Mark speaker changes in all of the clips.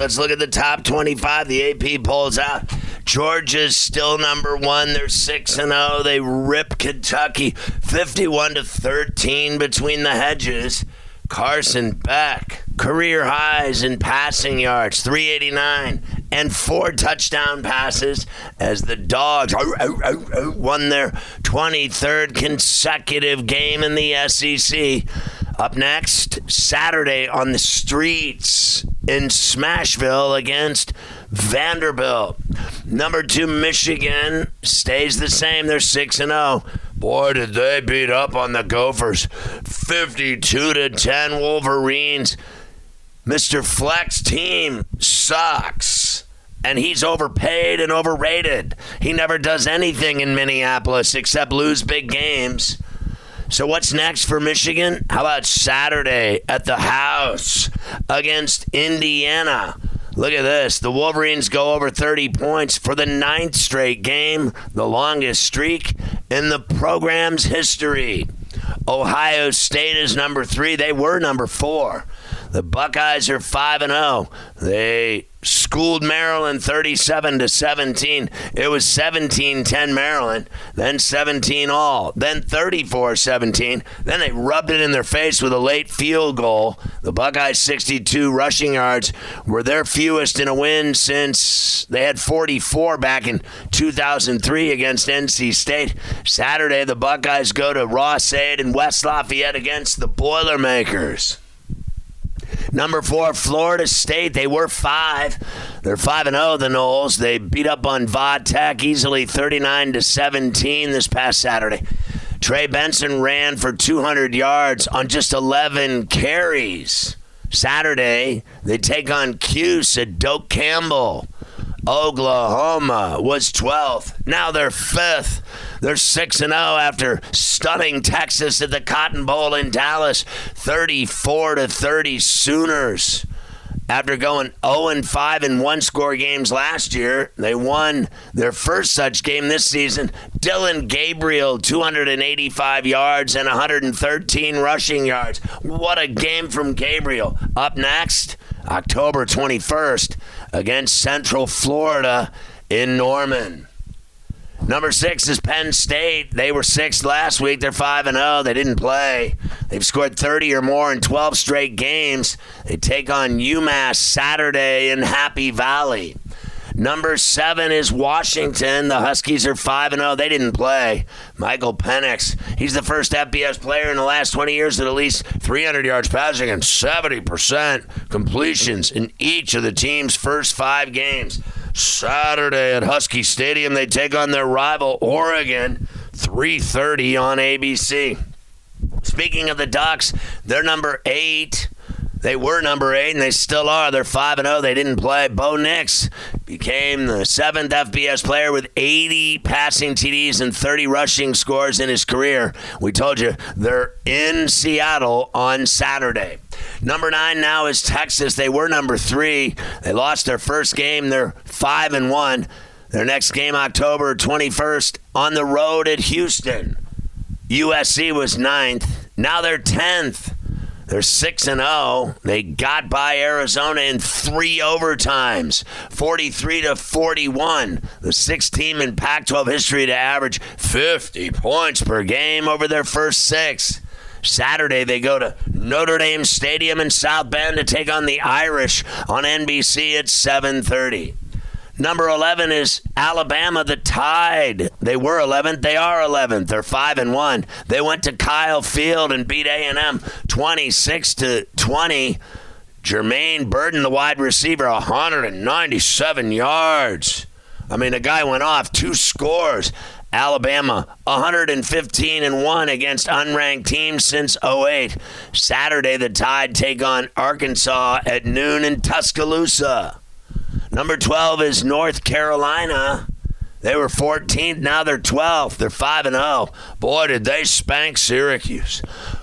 Speaker 1: Let's look at the top 25. The AP polls out. Georgia's still number one. They're 6 and 0. They rip Kentucky 51 to 13 between the hedges. Carson Beck, career highs in passing yards, 389, and four touchdown passes as the Dogs won their 23rd consecutive game in the SEC. Up next, Saturday on the streets in Smashville against Vanderbilt. Number two, Michigan stays the same. They're 6 and 0. Boy, did they beat up on the Gophers. 52 to 10 Wolverines. Mr. Fleck's team sucks. And he's overpaid and overrated. He never does anything in Minneapolis except lose big games. So what's next for Michigan? How about Saturday at the house against Indiana? Look at this. The Wolverines go over 30 points for the ninth straight game, the longest streak in the program's history. Ohio State is number three. They were number four. The Buckeyes are 5 and 0. They schooled Maryland 37 to 17. It was 17-10 Maryland, then 17 all, then 34-17. Then they rubbed it in their face with a late field goal. The Buckeyes 62 rushing yards were their fewest in a win since they had 44 back in 2003 against NC State. Saturday the Buckeyes go to Ross-Ade and West Lafayette against the Boilermakers. Number four, Florida State. They were five. They're five and zero. The Noles. They beat up on Va Tech easily, thirty nine to seventeen this past Saturday. Trey Benson ran for 200 yards on just 11 carries. Saturday, they take on Cuse at Doak Campbell. Oklahoma was 12th. Now they're 5th. They're 6 and 0 after stunning Texas at the Cotton Bowl in Dallas, 34 to 30 Sooners. After going 0 and 5 in one score games last year, they won their first such game this season. Dillon Gabriel, 285 yards and 113 rushing yards. What a game from Gabriel. Up next, October 21st, against Central Florida in Norman. Number six is Penn State. They were sixth last week. They're 5 and 0. They didn't play. They've scored 30 or more in 12 straight games. They take on UMass Saturday in Happy Valley. Number seven is Washington. The Huskies are 5 0. They didn't play. Michael Penix. He's the first FBS player in the last 20 years at at least 300 yards passing and 70% completions in each of the team's first five games. Saturday at Husky Stadium, they take on their rival Oregon, 3:30 on ABC. Speaking of the Ducks, they're number eight. They were number eight, and they still are. They're five and zero. Oh. They didn't play. Bo Nix became the seventh FBS player with 80 passing TDs and 30 rushing scores in his career. We told you they're in Seattle on Saturday. Number nine now is Texas. They were number three. They lost their first game. They're five and one. Their next game, October 21st, on the road at Houston. USC was ninth. Now they're 10th. They're 6 and 0. They got by Arizona in 3 overtimes, 43 to 41. The sixth team in Pac-12 history to average 50 points per game over their first 6. Saturday, they go to Notre Dame Stadium in South Bend to take on the Irish on NBC at 7:30. Number 11 is Alabama, the Tide. They were 11th. They are 11th. They're 5 and 1. They went to Kyle Field and beat A&M 26 to 20. Jermaine Burton, the wide receiver, 197 yards. I mean, the guy went off two scores. Alabama 115 and 1 against unranked teams since 08. Saturday the Tide take on Arkansas at noon in Tuscaloosa. Number 12 is North Carolina. They were 14th, now they're 12th. They're 5 and 0. Boy, did they spank Syracuse.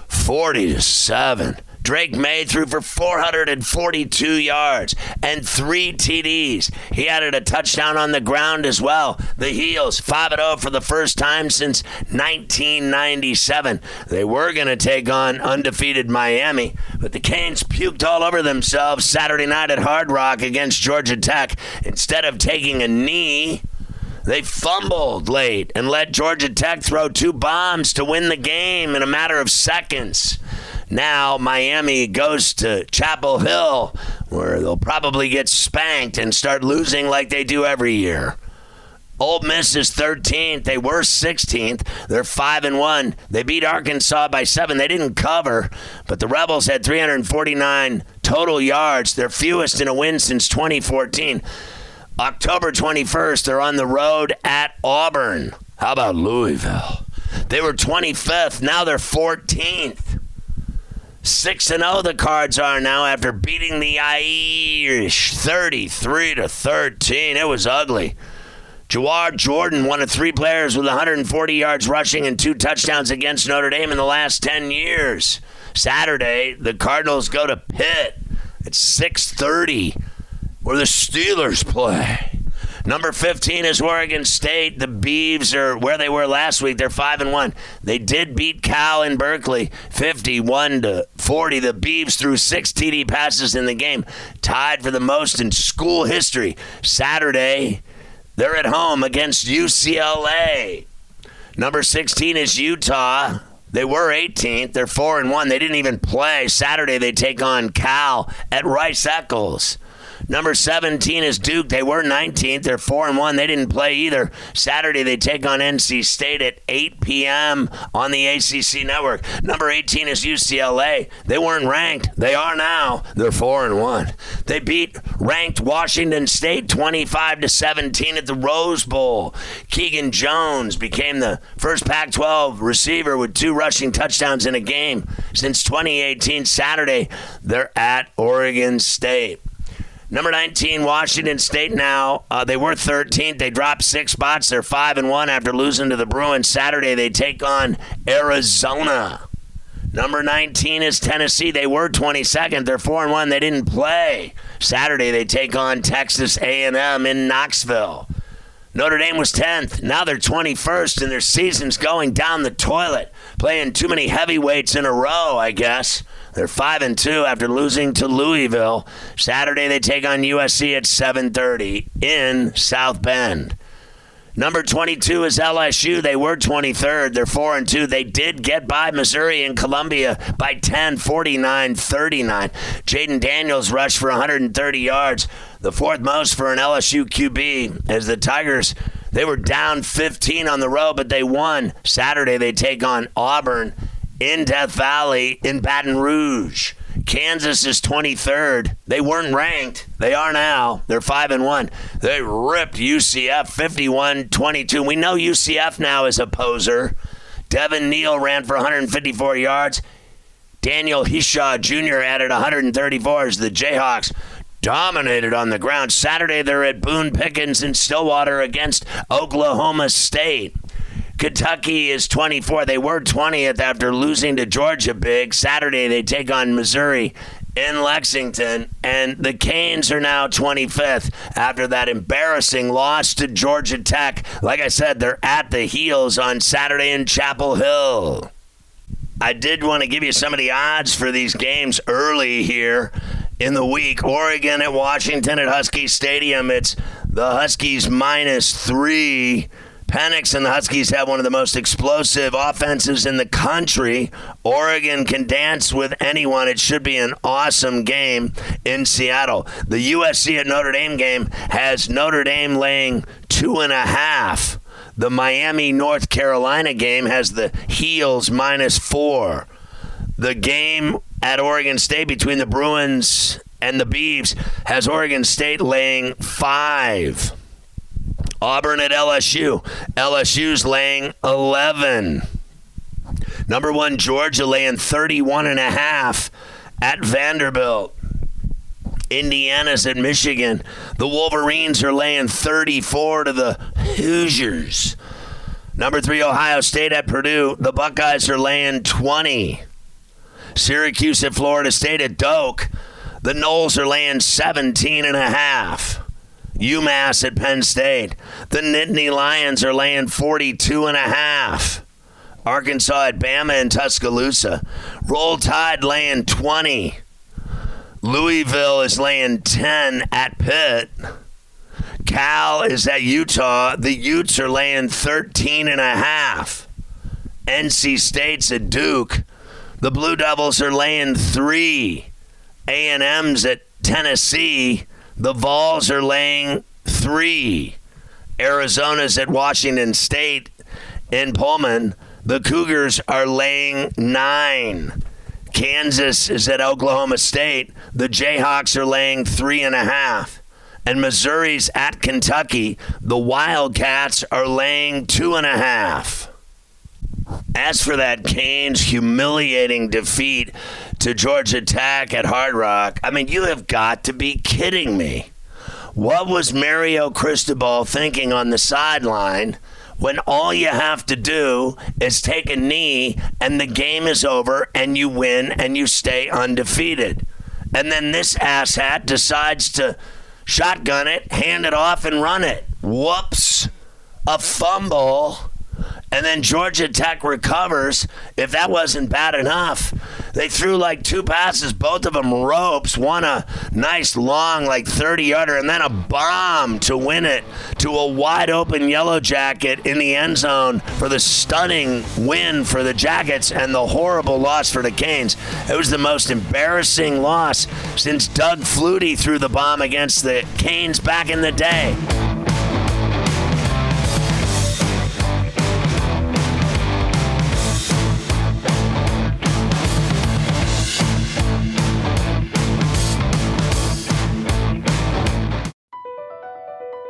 Speaker 1: 40 to 7. Drake Maye threw for 442 yards and three TDs. He added a touchdown on the ground as well. The Heels 5 0 for the first time since 1997. They were going to take on undefeated Miami, but the Canes puked all over themselves Saturday night at Hard Rock against Georgia Tech. Instead of taking a knee, they fumbled late and let Georgia Tech throw two bombs to win the game in a matter of seconds. Now Miami goes to Chapel Hill, where they'll probably get spanked and start losing like they do every year. Ole Miss is 13th. They were 16th. They're 5 and 1. They beat Arkansas by 7. They didn't cover, but the Rebels had 349 total yards, their fewest in a win since 2014. October 21st, they're on the road at Auburn. How about Louisville? They were 25th. Now they're 14th. 6 and 0 the Cards are now after beating the Irish 33 to 13. It was ugly. Jawhar Jordan, one of three players with 140 yards rushing and two touchdowns against Notre Dame in the last 10 years. Saturday, the Cardinals go to Pitt at 6:30 where the Steelers play. Number 15 is Oregon State. The Beavs are where they were last week. They're 5 and 1. They did beat Cal in Berkeley 51 to 40. The Beavs threw 6 TD passes in the game, tied for the most in school history. Saturday, they're at home against UCLA. Number 16 is Utah. They were 18th. They're 4 and 1. They didn't even play. Saturday they take on Cal at Rice Eccles. Number 17 is Duke. They were 19th. They're 4 and 1. They didn't play either. Saturday they take on NC State at 8 p.m. on the ACC network. Number 18 is UCLA. They weren't ranked. They are now. They're 4 and 1. They beat ranked Washington State 25 to 17 at the Rose Bowl. Keegan Jones became the first Pac-12 receiver with two rushing touchdowns in a game since 2018 Saturday. They're at Oregon State. Number 19, Washington State. Now uh, they were 13th. They dropped six spots. They're five and one after losing to the Bruins. Saturday they take on Arizona. Number 19 is Tennessee. They were 22nd. They're four and one. They didn't play. Saturday they take on Texas A&M in Knoxville. Notre Dame was 10th. Now they're 21st, and their season's going down the toilet. Playing too many heavyweights in a row, I guess. They're five and two after losing to Louisville. Saturday they take on USC at 7:30 in South Bend. Number 22 is LSU. They were 23rd. They're 4 and 2. They did get by Missouri and Columbia by 10, 49 39. Jayden Daniels rushed for 130 yards, the fourth most for an LSU QB, as the Tigers. They were down 15 on the road, but they won. Saturday, they take on Auburn in Death Valley in Baton Rouge. Kansas is 23rd. They weren't ranked. They are now. They're 5 and 1. They ripped UCF 51-22. We know UCF now is a poser. Devin Neal ran for 154 yards. Daniel Hishaw Jr. added 134 as the Jayhawks dominated on the ground. Saturday they're at Boone Pickens in Stillwater against Oklahoma State. Kentucky is 24. They were 20th after losing to Georgia big. Saturday, they take on Missouri in Lexington, and the Canes are now 25th after that embarrassing loss to Georgia Tech. Like I said, they're at the heels on Saturday in Chapel Hill. I did want to give you some of the odds for these games early here in the week. Oregon at Washington at Husky Stadium. It's the Huskies minus three Penix and the Huskies have one of the most explosive offenses in the country. Oregon can dance with anyone. It should be an awesome game in Seattle. The USC at Notre Dame game has Notre Dame laying two and a half. The Miami North Carolina game has the Heels minus four. The game at Oregon State between the Bruins and the Beavs has Oregon State laying five. Auburn at LSU. LSU's laying 11. Number one, Georgia laying 31 and a half at Vanderbilt. Indiana's at Michigan. The Wolverines are laying 34 to the Hoosiers. Number three, Ohio State at Purdue. The Buckeyes are laying 20. Syracuse at Florida State at Doak. The Noles are laying 17 and a half. UMass at Penn State. The Nittany Lions are laying 42 and a half. Arkansas at Bama and Tuscaloosa. Roll Tide laying 20. Louisville is laying 10 at Pitt. Cal is at Utah. The Utes are laying 13 and a half. NC State's at Duke. The Blue Devils are laying 3. A&M's at Tennessee. The Vols are laying three. Arizona's at Washington State in Pullman. The Cougars are laying nine. Kansas is at Oklahoma State. The Jayhawks are laying three and a half. And Missouri's at Kentucky. The Wildcats are laying two and a half. As for that Canes humiliating defeat to Georgia Tech at Hard Rock, I mean, you have got to be kidding me. What was Mario Cristobal thinking on the sideline when all you have to do is take a knee and the game is over and you win and you stay undefeated? And then this asshat decides to shotgun it, hand it off, and run it. Whoops. A fumble and then Georgia Tech recovers. If that wasn't bad enough, they threw like two passes, both of them ropes, one a nice long, like 30 yarder, and then a bomb to win it to a wide open yellow jacket in the end zone for the stunning win for the Jackets and the horrible loss for the Canes. It was the most embarrassing loss since Doug Flutie threw the bomb against the Canes back in the day.